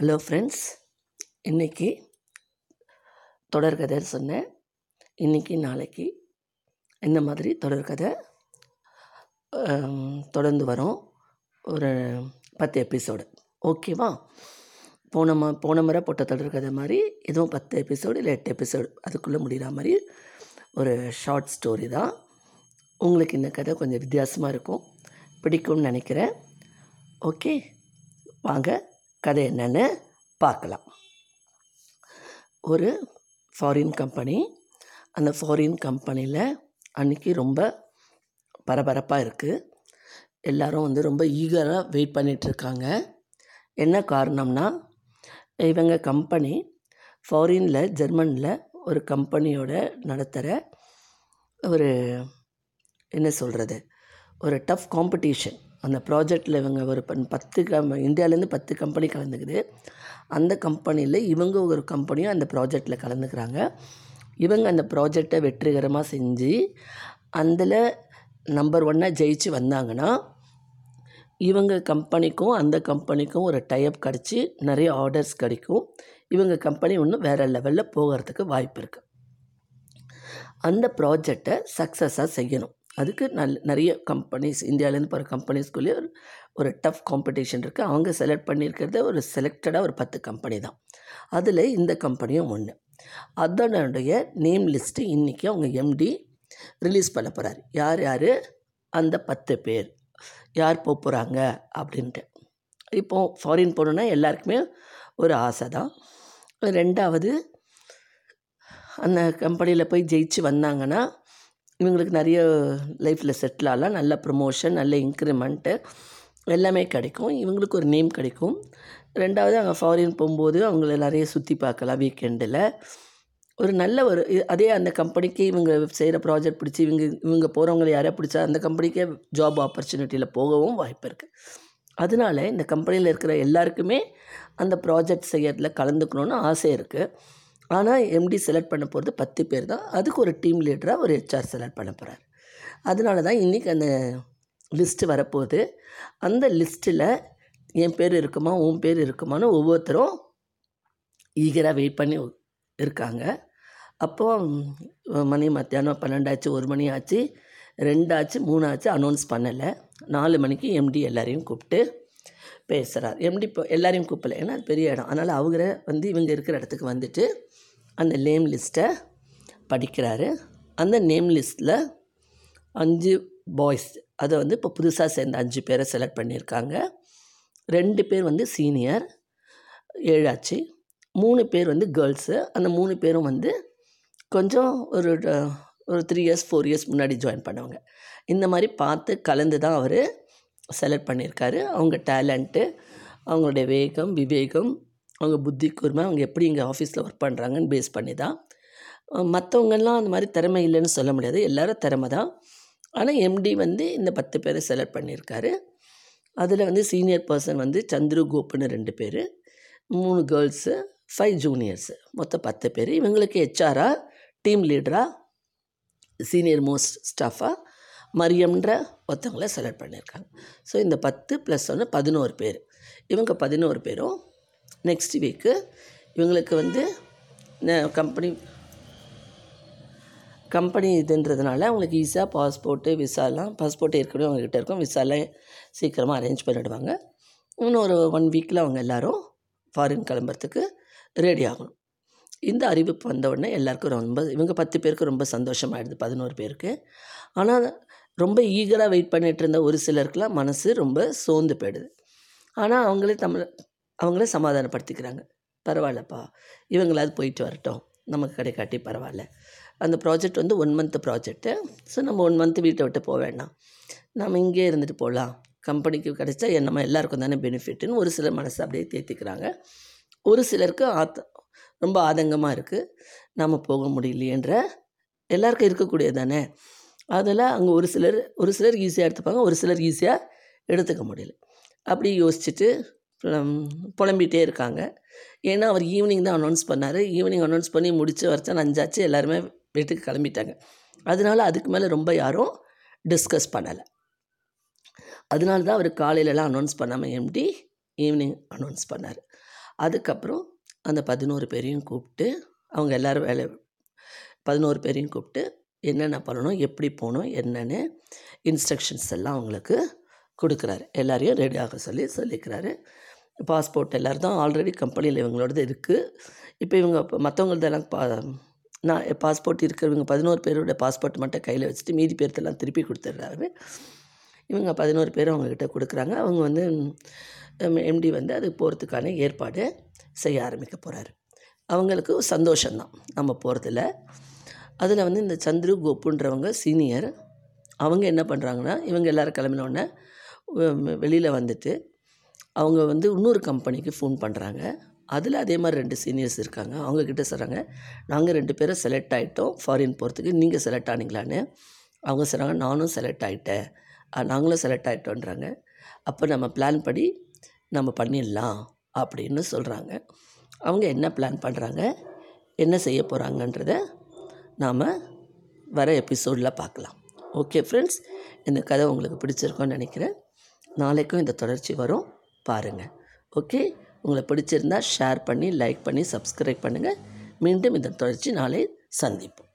Hello friends இன்றைக்கி தொடர்கதை சொன்னேன். இன்றைக்கி நாளைக்கு இந்த மாதிரி தொடர்கதை தொடர்ந்து வரும். ஒரு பத்து எபிசோடு ஓகேவா போன மா போன முறை போட்ட தொடர்கதை மாதிரி இதுவும் பத்து எபிசோடு இல்லை எட்டு எபிசோடு அதுக்குள்ளே முடிகிற மாதிரி ஒரு ஷார்ட் ஸ்டோரி தான். உங்களுக்கு இந்த கதை கொஞ்சம் வித்தியாசமாக இருக்கும். பிடிக்கும்னு நினைக்கிறேன். ஓகே வாங்க. கதை என்னென்னு பார்க்கலாம். ஒரு ஃபாரின் கம்பெனி அந்த ஃபாரின் கம்பெனியில் அன்றைக்கி ரொம்ப பரபரப்பாக இருக்குது எல்லாரும் வந்து ரொம்ப ஈகராக வெயிட் பண்ணிகிட்ருக்காங்க என்ன காரணம்னா இவங்க கம்பெனி ஃபாரினில் ஜெர்மனில் ஒரு கம்பெனியோட நடத்துகிற ஒரு என்ன சொல்கிறது ஒரு டஃப் காம்படிஷன் அந்த ப்ராஜெக்டில் இவங்க ஒரு பத்து கம் இந்தியாவிலேருந்து பத்து கம்பெனி கலந்துக்குது. அந்த கம்பெனியில் இவங்க ஒரு கம்பெனியும் அந்த ப்ராஜெக்டில் கலந்துக்கிறாங்க. இவங்க அந்த ப்ராஜெக்டை வெற்றிகரமாக செஞ்சு அதில் நம்பர் ஒன்னாக ஜெயிச்சு வந்தாங்கன்னா இவங்க கம்பெனிக்கும் அந்த கம்பெனிக்கும் ஒரு டைப் கிடச்சி நிறைய ஆர்டர்ஸ் கிடைக்கும். இவங்க கம்பெனி இன்னும் வேறு லெவலில் போகிறதுக்கு வாய்ப்பு இருக்குது அந்த ப்ராஜெக்டை சக்ஸஸாக செய்யணும். அதுக்கு நல் நிறைய கம்பெனிஸ் இந்தியாவிலேருந்து போகிற கம்பெனிஸ்குள்ளேயே ஒரு ஒரு டஃப் காம்படிஷன் இருக்குது அவங்க செலக்ட் பண்ணியிருக்கிறத ஒரு செலக்டடாக ஒரு பத்து கம்பெனி தான். அதில் இந்த கம்பெனியும் ஒன்று அதனுடைய நேம் லிஸ்ட்டு இன்றைக்கி அவங்க எம்டி ரிலீஸ் பண்ண போகிறார் யார் யார்? அந்த பத்து பேர். யார் போக போகிறாங்க அப்படின்ட்டு. இப்போது ஃபாரின் போகணுன்னா எல்லாருக்குமே ஒரு ஆசை தான். ரெண்டாவது அந்த கம்பெனியில் போய் ஜெயிச்சு வந்தாங்கன்னா இவங்களுக்கு நிறைய லைஃப்பில் செட்டில் ஆகலாம். நல்ல ப்ரமோஷன் நல்ல இன்க்ரிமெண்ட்டு எல்லாமே கிடைக்கும். இவங்களுக்கு ஒரு நேம் கிடைக்கும். ரெண்டாவது அங்கே ஃபாரின் போகும்போது அவங்கள நிறைய சுற்றி பார்க்கலாம் வீக்கெண்டில் ஒரு நல்ல ஒரு அதே அந்த கம்பெனிக்கு இவங்க செய்கிற ப்ராஜெக்ட் பிடிச்சி இவங்க இவங்க போகிறவங்களை யாரையா பிடிச்சா அந்த கம்பெனிக்கே ஜாப் ஆப்பர்ச்சுனிட்டியில் போகவும் வாய்ப்பு இருக்குது அதனால இந்த கம்பெனியில் இருக்கிற எல்லாருக்குமே அந்த ப்ராஜெக்ட் செய்யறதுல கலந்துக்கணுன்னு ஆசை இருக்குது ஆனால் எம்டி செலக்ட் பண்ண போகிறது பத்து பேர் தான். அதுக்கு ஒரு டீம் லீடராக ஒரு ஹெச்ஆர் செலக்ட் பண்ண போகிறார் அதனால தான் இன்றைக்கி அந்த லிஸ்ட்டு வரப்போகுது. அந்த லிஸ்ட்டில் என் பேர் இருக்குமா உன் பேர் இருக்குமான்னு ஒவ்வொருத்தரும் ஈகராக வெயிட் பண்ணி இருக்காங்க. அப்போது மணி மத்தியானம் பன்னெண்டாச்சு ஒரு மணி ஆச்சு ரெண்டாச்சு மூணாச்சு அனௌன்ஸ் பண்ணலை. நாலு மணிக்கு எம்டி எல்லாரையும் கூப்பிட்டு பேசுகிறார் எம்டி இப்போ எல்லாரையும் கூப்பிடல. ஏன்னா அது பெரிய இடம். அதனால் அவரை வந்து இவங்க இருக்கிற இடத்துக்கு வந்துட்டு அந்த நேம் லிஸ்ட்டை படிக்கிறாரு. அந்த நேம் லிஸ்ட்டில் அஞ்சு பாய்ஸ் அதை வந்து இப்போ புதுசாக சேர்ந்த அஞ்சு பேரை செலக்ட் பண்ணியிருக்காங்க. ரெண்டு பேர் வந்து சீனியர் ஏழாச்சு. மூணு பேர் வந்து கேர்ள்ஸு அந்த மூணு பேரும் வந்து கொஞ்சம் ஒரு ஒரு த்ரீ இயர்ஸ் ஃபோர் இயர்ஸ் முன்னாடி ஜாயின் பண்ணவங்க. இந்த மாதிரி பார்த்து கலந்து தான் அவர் செலக்ட் பண்ணியிருக்காரு அவங்க டேலண்ட்டு அவங்களுடைய வேகம் விவேகம் அவங்க புத்தி கூர்மை அவங்க எப்படி இங்கே ஆஃபீஸில் ஒர்க் பண்ணுறாங்கன்னு பேஸ் பண்ணி தான் மற்றவங்கெல்லாம் அந்த மாதிரி திறமை இல்லைன்னு சொல்ல முடியாது. எல்லோரும் திறமை தான். ஆனால் எம்டி வந்து இந்த பத்து பேரை செலக்ட் பண்ணியிருக்காரு அதில் வந்து சீனியர் பர்சன் வந்து சந்துரு கோப்புன்னு ரெண்டு பேர். மூணு கேர்ள்ஸு ஃபைவ் ஜூனியர்ஸு மொத்தம் பத்து பேர். இவங்களுக்கு ஹெச்ஆராக டீம் லீடராக சீனியர் மோஸ்ட் ஸ்டாஃபாக மரியம்ன்ற ஒருத்தவங்கள செலக்ட் பண்ணியிருக்காங்க. ஸோ இந்த பத்து ப்ளஸ் ஒன்று பதினோரு பேர். இவங்க பதினோரு பேரும் நெக்ஸ்ட் வீக்கு இவங்களுக்கு வந்து கம்பெனி கம்பெனி இதுன்றதுனால அவங்களுக்கு ஈஸியாக பாஸ்போர்ட்டு விசாலாம் பாஸ்போர்ட் ஏற்கனவே அவங்கக்கிட்ட இருக்கும். விசாலாம் சீக்கிரமாக அரேஞ்ச் பண்ணிவிடுவாங்க இன்னும் ஒரு ஒன் வீக்கில் அவங்க எல்லாரும் ஃபாரின் கிளம்புறதுக்கு ரெடி ஆகணும். இந்த அறிவிப்பு வந்த உடனே எல்லாருக்கும் ரொம்ப இவங்க பத்து பேருக்கு ரொம்ப சந்தோஷமாயிடுது பதினோரு பேருக்கு. ஆனால் ரொம்ப ஈகராக வெயிட் பண்ணிட்டு இருந்த ஒரு சிலருக்குலாம் மனசு ரொம்ப சோர்ந்து போயிடுது. ஆனால் அவங்களே தமிழ் அவங்களே சமாதானப்படுத்திக்கிறாங்க. பரவாயில்லப்பா இவங்களாவது போயிட்டு வரட்டும். நமக்கு கிடைக்காட்டி பரவாயில்ல. அந்த ப்ராஜெக்ட் வந்து ஒன் மந்த் ப்ராஜெக்ட்டு ஸோ நம்ம ஒன் மந்த் வீட்டை விட்டு போக வேண்டாம். நம்ம இங்கே இருந்துட்டு போகலாம். கம்பெனிக்கு கிடைச்சா நம்ம எல்லாருக்கும் தானே பெனிஃபிட்னு ஒரு சிலர் மனசை அப்படியே தேர்த்திக்கிறாங்க ஒரு சிலருக்கு ஆத்த ரொம்ப ஆதங்கமாக இருக்குது நாம் போக முடியலையன்ற எல்லாருக்கும் இருக்கக்கூடியது தானே. அதில் அங்கே ஒரு சிலர் ஒரு சிலர் ஈஸியாக எடுத்துப்பாங்க ஒரு சிலர் ஈஸியாக எடுத்துக்க முடியல. அப்படி யோசிச்சுட்டு புலம்பிகிட்டே இருக்காங்க. ஏன்னா அவர் ஈவினிங் தான் அனௌன்ஸ் பண்ணார். ஈவினிங் அனௌன்ஸ் பண்ணி முடிச்சு வரச்சா அஞ்சாச்சு எல்லாருமே வீட்டுக்கு கிளம்பிட்டாங்க. அதனால அதுக்கு மேலே ரொம்ப யாரும் டிஸ்கஸ் பண்ணலை. அதனால தான் அவர் காலையிலலாம் அனௌன்ஸ் பண்ணாமல் எம்டி ஈவினிங் அனௌன்ஸ் பண்ணார். அதுக்கப்புறம் அந்த பதினோரு பேரையும் கூப்பிட்டு அவங்க எல்லோரும் வேலை பதினோரு பேரையும் கூப்பிட்டு என்னென்ன பண்ணணும் எப்படி போகணும் என்னென்னு இன்ஸ்ட்ரக்ஷன்ஸ் எல்லாம் அவங்களுக்கு கொடுக்குறாரு. எல்லாரையும் ரெடியாக சொல்லி சொல்லிக்கிறாரு. பாஸ்போர்ட் எல்லோரும் தான் ஆல்ரெடி கம்பெனியில் இவங்களோடது இருக்குது இப்போ இவங்க மற்றவங்களதெல்லாம் பா நான் பாஸ்போர்ட் இருக்கிறவங்க பதினோரு பேரோட பாஸ்போர்ட் மட்டும் கையில் வச்சுட்டு மீதி பேர்த்தெல்லாம் திருப்பி கொடுத்துட்றாரு. இவங்க பதினோரு பேர் அவங்கக்கிட்ட கொடுக்குறாங்க. அவங்க வந்து எம்டி வந்து அது போகிறதுக்கான ஏற்பாடு செய்ய ஆரம்பிக்க போகிறாரு அவங்களுக்கு சந்தோஷம்தான். நம்ம போகிறதுல அதில் வந்து இந்த சந்துரு கோப்புன்றவங்க சீனியர். அவங்க என்ன பண்ணுறாங்கன்னா இவங்க எல்லோரும் கிளம்பினோடனே வெளியில் வந்துட்டு அவங்க வந்து இன்னொரு கம்பெனிக்கு ஃபோன் பண்ணுறாங்க அதில் அதே மாதிரி ரெண்டு சீனியர்ஸ் இருக்காங்க. அவங்கக்கிட்ட சொல்கிறாங்க நாங்கள் ரெண்டு பேரும் செலக்ட் ஆகிட்டோம் ஃபாரின் போகிறதுக்கு நீங்கள் செலக்ட் ஆனீங்களான்னு. அவங்க சொல்கிறாங்க நானும் செலக்ட் ஆகிட்டேன் நாங்களும் செலக்ட் ஆகிட்டோன்றாங்க அப்போ நம்ம பிளான் படி நம்ம பண்ணிடலாம் அப்படின்னு சொல்கிறாங்க அவங்க என்ன பிளான் பண்ணுறாங்க என்ன செய்ய போகிறாங்கன்றத நாம் வர எபிசோடில் பார்க்கலாம். ஓகே ஃப்ரெண்ட்ஸ் இந்த கதை உங்களுக்கு பிடிச்சிருக்கோன்னு நினைக்கிறேன். நாளைக்கும் இந்த தொடர்ச்சி வரும். பாருங்கள் ஓகே உங்களை பிடிச்சிருந்தால் ஷேர் பண்ணி லைக் பண்ணி சப்ஸ்கிரைப் பண்ணுங்கள் மீண்டும் இந்த தொடர்ச்சி நாளை சந்திப்போம்.